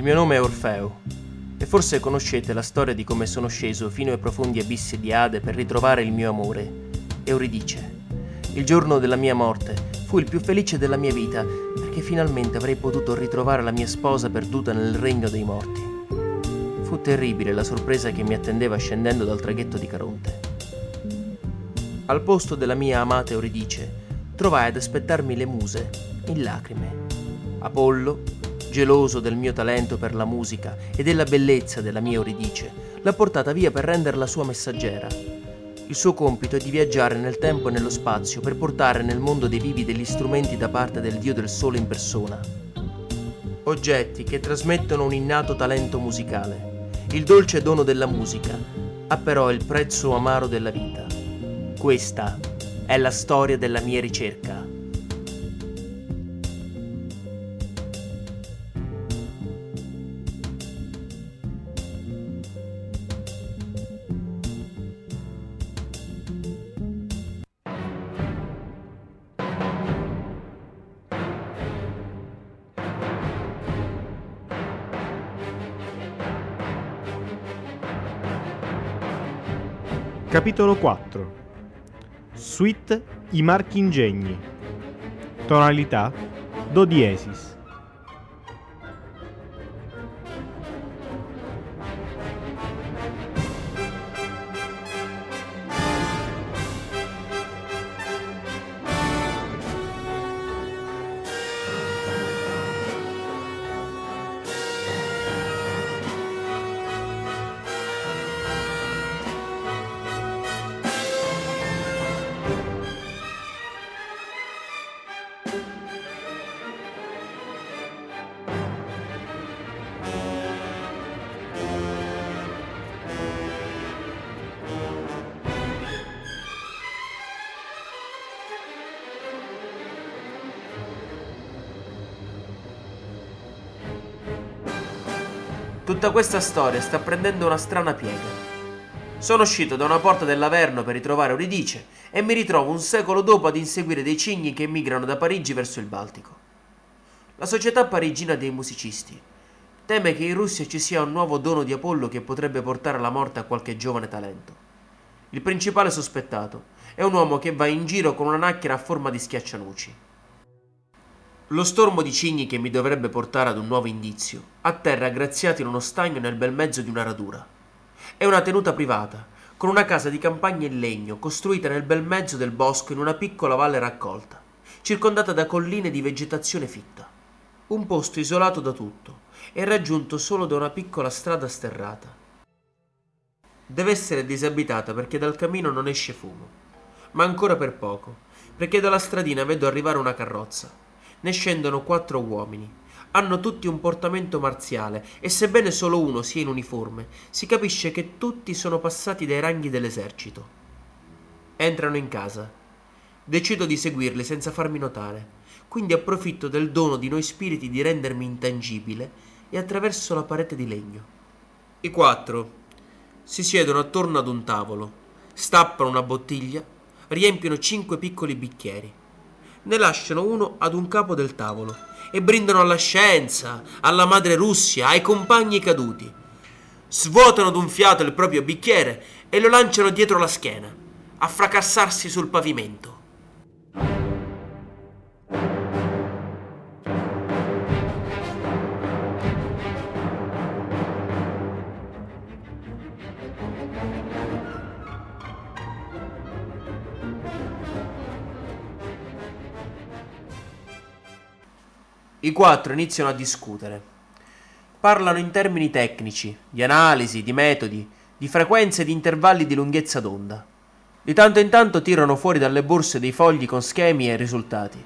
Il mio nome è Orfeo e forse conoscete la storia di come sono sceso fino ai profondi abissi di Ade per ritrovare il mio amore, Euridice. Il giorno della mia morte fu il più felice della mia vita perché finalmente avrei potuto ritrovare la mia sposa perduta nel regno dei morti. Fu terribile la sorpresa che mi attendeva scendendo dal traghetto di Caronte. Al posto della mia amata Euridice trovai ad aspettarmi le muse, in lacrime. Apollo, geloso del mio talento per la musica e della bellezza della mia Euridice, l'ha portata via per renderla sua messaggera. Il suo compito è di viaggiare nel tempo e nello spazio per portare nel mondo dei vivi degli strumenti da parte del dio del sole in persona. Oggetti che trasmettono un innato talento musicale. Il dolce dono della musica ha però il prezzo amaro della vita. Questa è la storia della mia ricerca. Capitolo 4 Suite I marchingegni Tonalità Do diesis Tutta questa storia sta prendendo una strana piega. Sono uscito da una porta dell'Averno per ritrovare Euridice e mi ritrovo un secolo dopo ad inseguire dei cigni che migrano da Parigi verso il Baltico. La società parigina dei musicisti teme che in Russia ci sia un nuovo dono di Apollo che potrebbe portare alla morte a qualche giovane talento. Il principale sospettato è un uomo che va in giro con una macchina a forma di schiaccianuci. Lo stormo di cigni che mi dovrebbe portare ad un nuovo indizio atterra graziato in uno stagno nel bel mezzo di una radura. È una tenuta privata, con una casa di campagna in legno costruita nel bel mezzo del bosco in una piccola valle raccolta, circondata da colline di vegetazione fitta. Un posto isolato da tutto e raggiunto solo da una piccola strada sterrata. Deve essere disabitata perché dal camino non esce fumo, ma ancora per poco, perché dalla stradina vedo arrivare una carrozza ne scendono quattro uomini. Hanno tutti un portamento marziale e sebbene solo uno sia in uniforme, si capisce che tutti sono passati dai ranghi dell'esercito. Entrano in casa. Decido di seguirli senza farmi notare, quindi approfitto del dono di noi spiriti di rendermi intangibile e attraverso la parete di legno. I quattro si siedono attorno ad un tavolo, stappano una bottiglia, riempiono cinque piccoli bicchieri ne lasciano uno ad un capo del tavolo e brindano alla scienza, alla madre Russia, ai compagni caduti. Svuotano d'un fiato il proprio bicchiere e lo lanciano dietro la schiena, a fracassarsi sul pavimento. I quattro iniziano a discutere. Parlano in termini tecnici, di analisi, di metodi, di frequenze e di intervalli di lunghezza d'onda. Di tanto in tanto tirano fuori dalle borse dei fogli con schemi e risultati.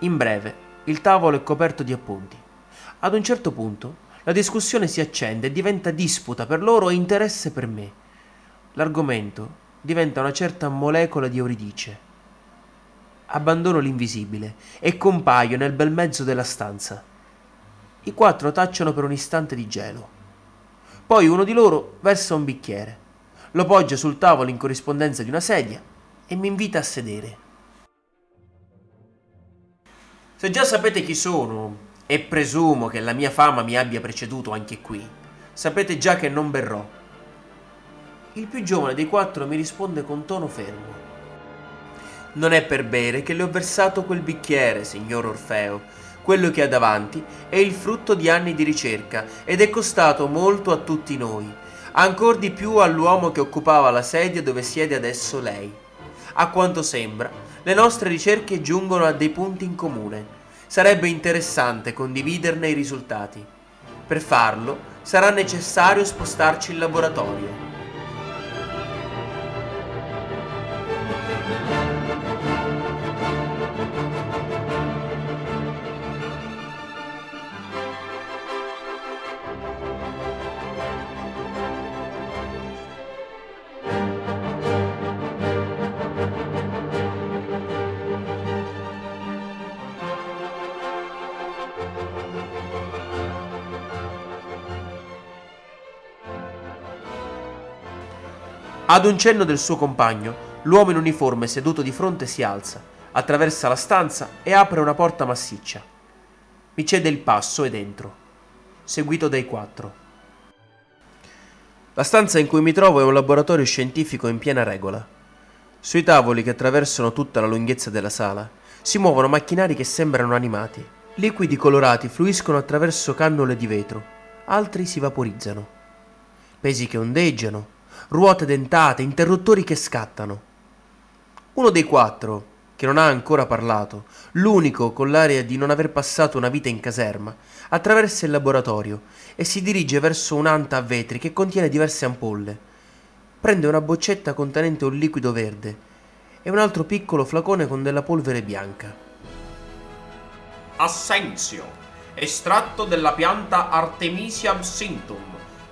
In breve, il tavolo è coperto di appunti. Ad un certo punto, la discussione si accende e diventa disputa per loro e interesse per me. L'argomento diventa una certa molecola di Euridice abbandono l'invisibile e compaio nel bel mezzo della stanza. I quattro tacciono per un istante di gelo. Poi uno di loro versa un bicchiere, lo poggia sul tavolo in corrispondenza di una sedia e mi invita a sedere. Se già sapete chi sono, E presumo che la mia fama mi abbia preceduto anche qui. Sapete già che non berrò. Il più giovane dei quattro mi risponde con tono fermo. Non è per bere che le ho versato quel bicchiere, signor Orfeo. Quello che ha davanti è il frutto di anni di ricerca ed è costato molto a tutti noi, ancor di più all'uomo che occupava la sedia dove siede adesso lei. A quanto sembra, le nostre ricerche giungono a dei punti in comune. Sarebbe interessante condividerne i risultati. Per farlo sarà necessario spostarci in laboratorio. Ad un cenno del suo compagno, l'uomo in uniforme seduto di fronte si alza, attraversa la stanza e apre una porta massiccia. Mi cede il passo ed entro, seguito dai quattro. La stanza in cui mi trovo è un laboratorio scientifico in piena regola. Sui tavoli che attraversano tutta la lunghezza della sala si muovono macchinari che sembrano animati. Liquidi colorati fluiscono attraverso cannule di vetro, altri si vaporizzano. Pesi che ondeggiano, ruote dentate, interruttori che scattano. Uno dei quattro, che non ha ancora parlato, l'unico con l'aria di non aver passato una vita in caserma, attraversa il laboratorio e si dirige verso un'anta a vetri che contiene diverse ampolle. Prende una boccetta contenente un liquido verde e un altro piccolo flacone con della polvere bianca. Assenzio, estratto della pianta Artemisia absinthum,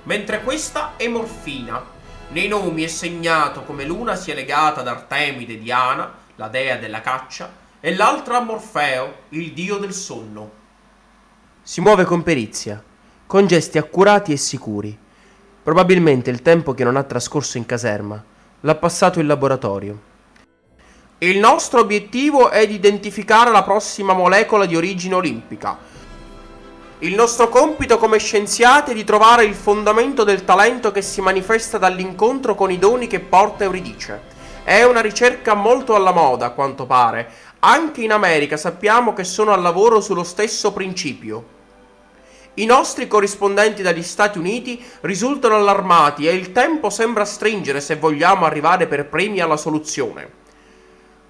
mentre questa è morfina, nei nomi è segnato come l'una sia legata ad Artemide Diana, la dea della caccia, e l'altra a Morfeo, il dio del sonno. Si muove con perizia, con gesti accurati e sicuri. Probabilmente il tempo che non ha trascorso in caserma l'ha passato in laboratorio. Il nostro obiettivo è di identificare la prossima molecola di origine olimpica, il nostro compito come scienziati è di trovare il fondamento del talento che si manifesta dall'incontro con i doni che porta Euridice. È una ricerca molto alla moda, a quanto pare. Anche in America sappiamo che sono al lavoro sullo stesso principio. I nostri corrispondenti dagli Stati Uniti risultano allarmati e il tempo sembra stringere se vogliamo arrivare per primi alla soluzione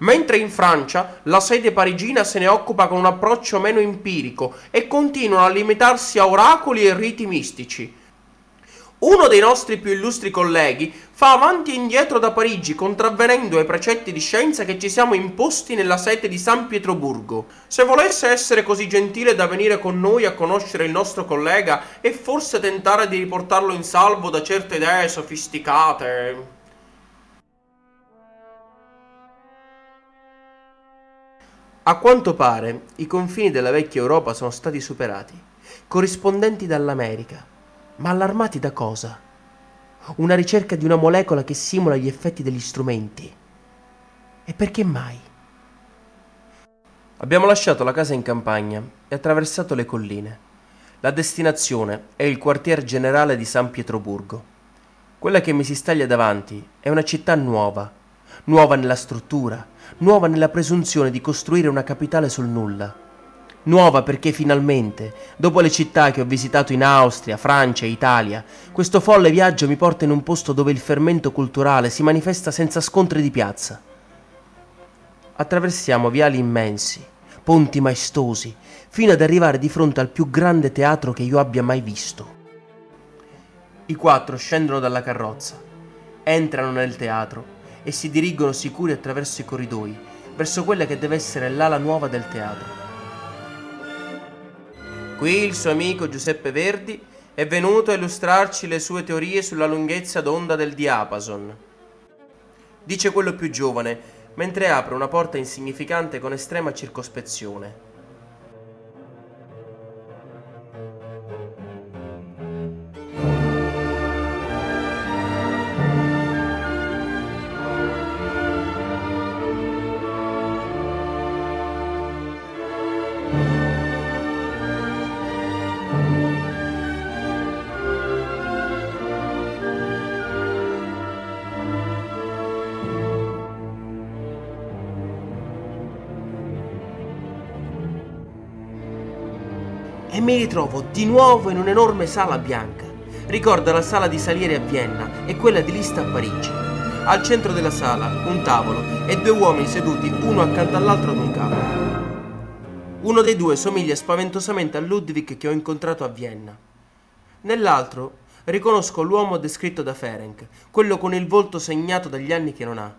mentre in Francia la sede parigina se ne occupa con un approccio meno empirico e continuano a limitarsi a oracoli e riti mistici. Uno dei nostri più illustri colleghi fa avanti e indietro da Parigi, contravvenendo ai precetti di scienza che ci siamo imposti nella sete di San Pietroburgo. Se volesse essere così gentile da venire con noi a conoscere il nostro collega e forse tentare di riportarlo in salvo da certe idee sofisticate. A quanto pare i confini della vecchia Europa sono stati superati, corrispondenti dall'America. Ma allarmati da cosa? Una ricerca di una molecola che simula gli effetti degli strumenti. E perché mai? Abbiamo lasciato la casa in campagna e attraversato le colline. La destinazione è il quartier generale di San Pietroburgo. Quella che mi si staglia davanti è una città nuova, nuova nella struttura, nuova nella presunzione di costruire una capitale sul nulla. Nuova perché finalmente, dopo le città che ho visitato in Austria, Francia e Italia, questo folle viaggio mi porta in un posto dove il fermento culturale si manifesta senza scontri di piazza. Attraversiamo viali immensi, ponti maestosi, fino ad arrivare di fronte al più grande teatro che io abbia mai visto. I quattro scendono dalla carrozza, entrano nel teatro e si dirigono sicuri attraverso i corridoi, verso quella che deve essere l'ala nuova del teatro. Qui il suo amico Giuseppe Verdi è venuto a illustrarci le sue teorie sulla lunghezza d'onda del diapason. Dice quello più giovane, mentre apre una porta insignificante con estrema circospezione. Ritrovo di nuovo in un'enorme sala bianca. Ricorda la sala di Salieri a Vienna e quella di Lista a Parigi. Al centro della sala un tavolo e due uomini seduti uno accanto all'altro ad un capo. Uno dei due somiglia spaventosamente a Ludwig che ho incontrato a Vienna. Nell'altro riconosco l'uomo descritto da Ferenc, quello con il volto segnato dagli anni che non ha.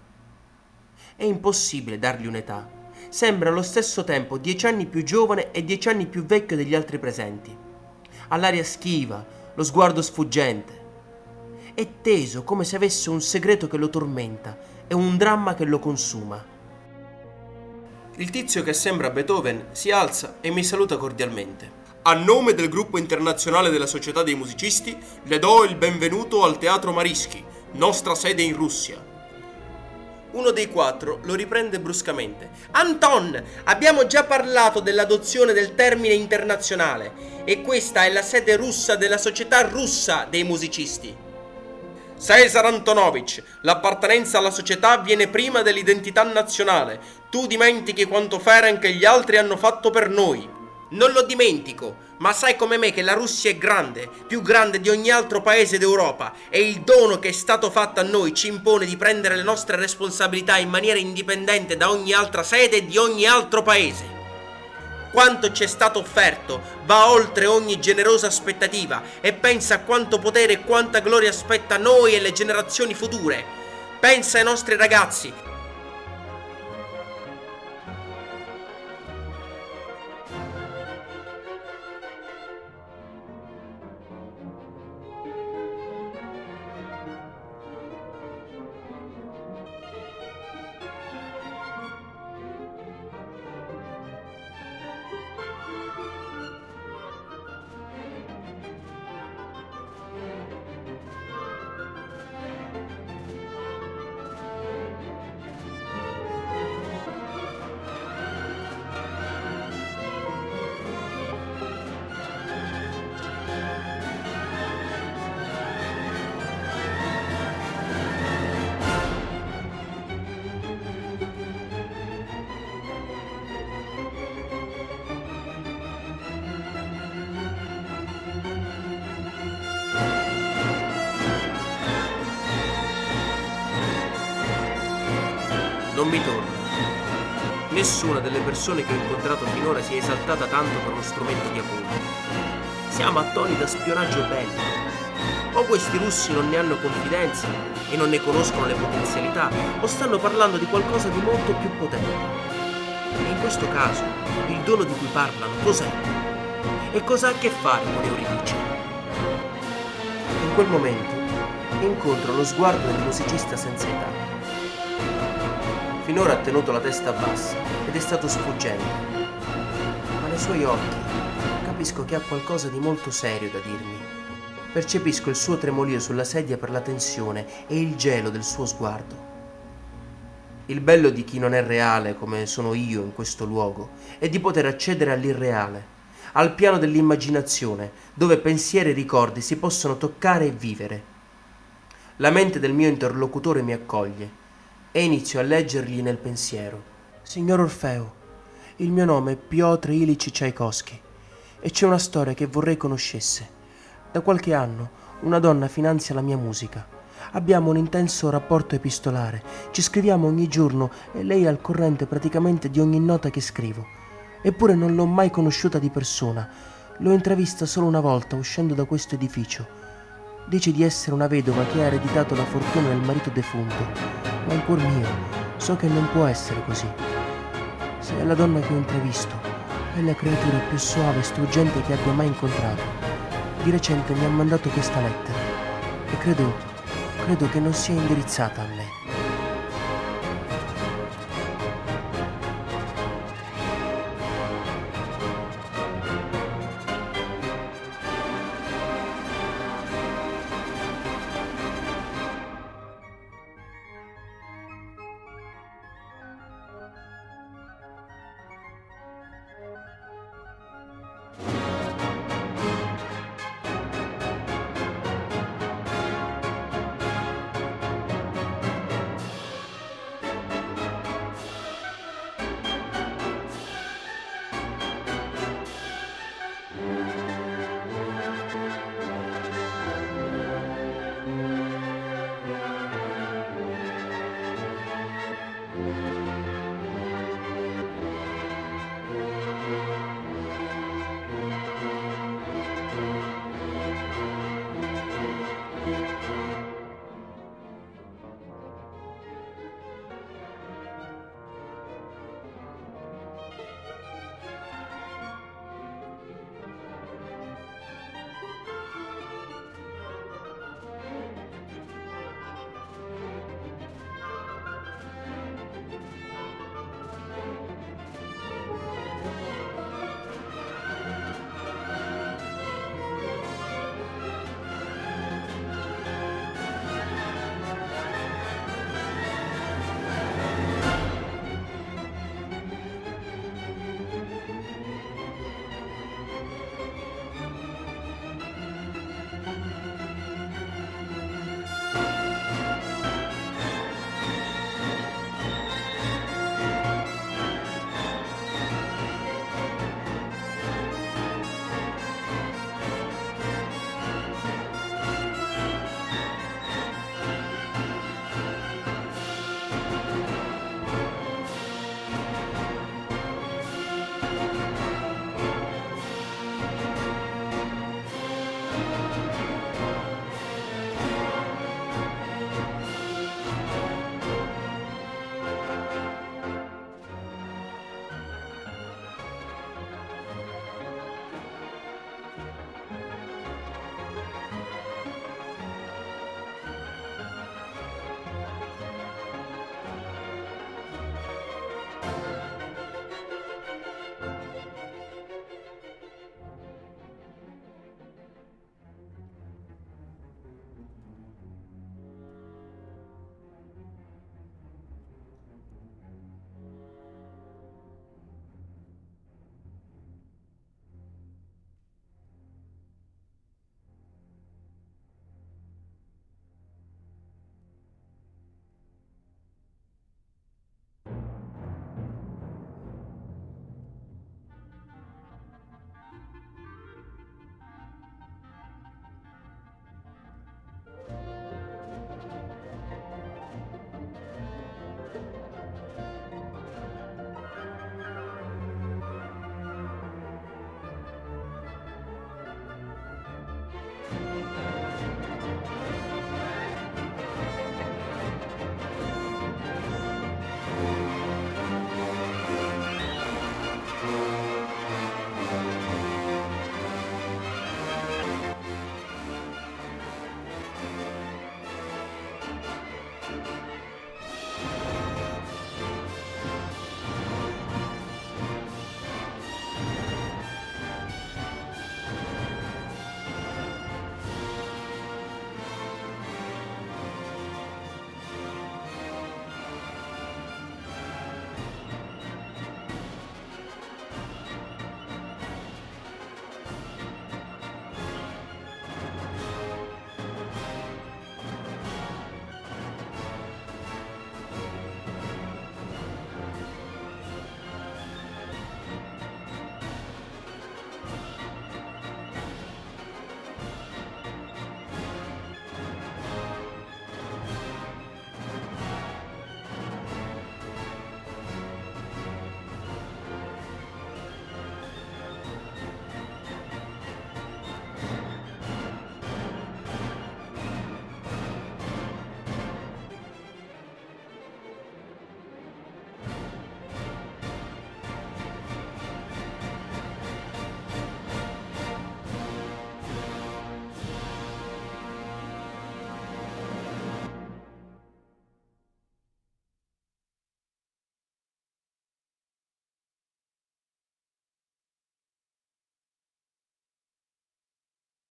È impossibile dargli un'età. Sembra allo stesso tempo dieci anni più giovane e dieci anni più vecchio degli altri presenti. Ha l'aria schiva, lo sguardo sfuggente. È teso come se avesse un segreto che lo tormenta e un dramma che lo consuma. Il tizio che sembra Beethoven si alza e mi saluta cordialmente. A nome del gruppo internazionale della Società dei Musicisti, le do il benvenuto al Teatro Marischi, nostra sede in Russia. Uno dei quattro lo riprende bruscamente. Anton, abbiamo già parlato dell'adozione del termine internazionale e questa è la sede russa della Società russa dei musicisti. Cesar Antonovich, l'appartenenza alla società viene prima dell'identità nazionale. Tu dimentichi quanto Ferenc e gli altri hanno fatto per noi. Non lo dimentico, ma sai come me che la Russia è grande, più grande di ogni altro paese d'Europa, e il dono che è stato fatto a noi ci impone di prendere le nostre responsabilità in maniera indipendente da ogni altra sede e di ogni altro paese. Quanto ci è stato offerto va oltre ogni generosa aspettativa e pensa a quanto potere e quanta gloria aspetta noi e le generazioni future. Pensa ai nostri ragazzi non mi torna. Nessuna delle persone che ho incontrato finora si è esaltata tanto per uno strumento di appunto. Siamo a da spionaggio bello. O questi russi non ne hanno confidenza e non ne conoscono le potenzialità, o stanno parlando di qualcosa di molto più potente. E in questo caso, il dono di cui parlano cos'è? E cosa ha a che fare con Euridice? In quel momento incontro lo sguardo del musicista senza età Finora ha tenuto la testa bassa ed è stato sfuggente. Ma nei suoi occhi capisco che ha qualcosa di molto serio da dirmi. Percepisco il suo tremolio sulla sedia per la tensione e il gelo del suo sguardo. Il bello di chi non è reale come sono io in questo luogo è di poter accedere all'irreale, al piano dell'immaginazione, dove pensieri e ricordi si possono toccare e vivere. La mente del mio interlocutore mi accoglie e inizio a leggergli nel pensiero. Signor Orfeo, il mio nome è Piotr Ilich Tchaikovsky e c'è una storia che vorrei conoscesse. Da qualche anno una donna finanzia la mia musica. Abbiamo un intenso rapporto epistolare, ci scriviamo ogni giorno e lei è al corrente praticamente di ogni nota che scrivo. Eppure non l'ho mai conosciuta di persona. L'ho intravista solo una volta uscendo da questo edificio Dice di essere una vedova che ha ereditato la fortuna del marito defunto, ma in cuor mio so che non può essere così. Se è la donna che ho intravisto, è la creatura più suave e struggente che abbia mai incontrato. Di recente mi ha mandato questa lettera e credo, credo che non sia indirizzata a me.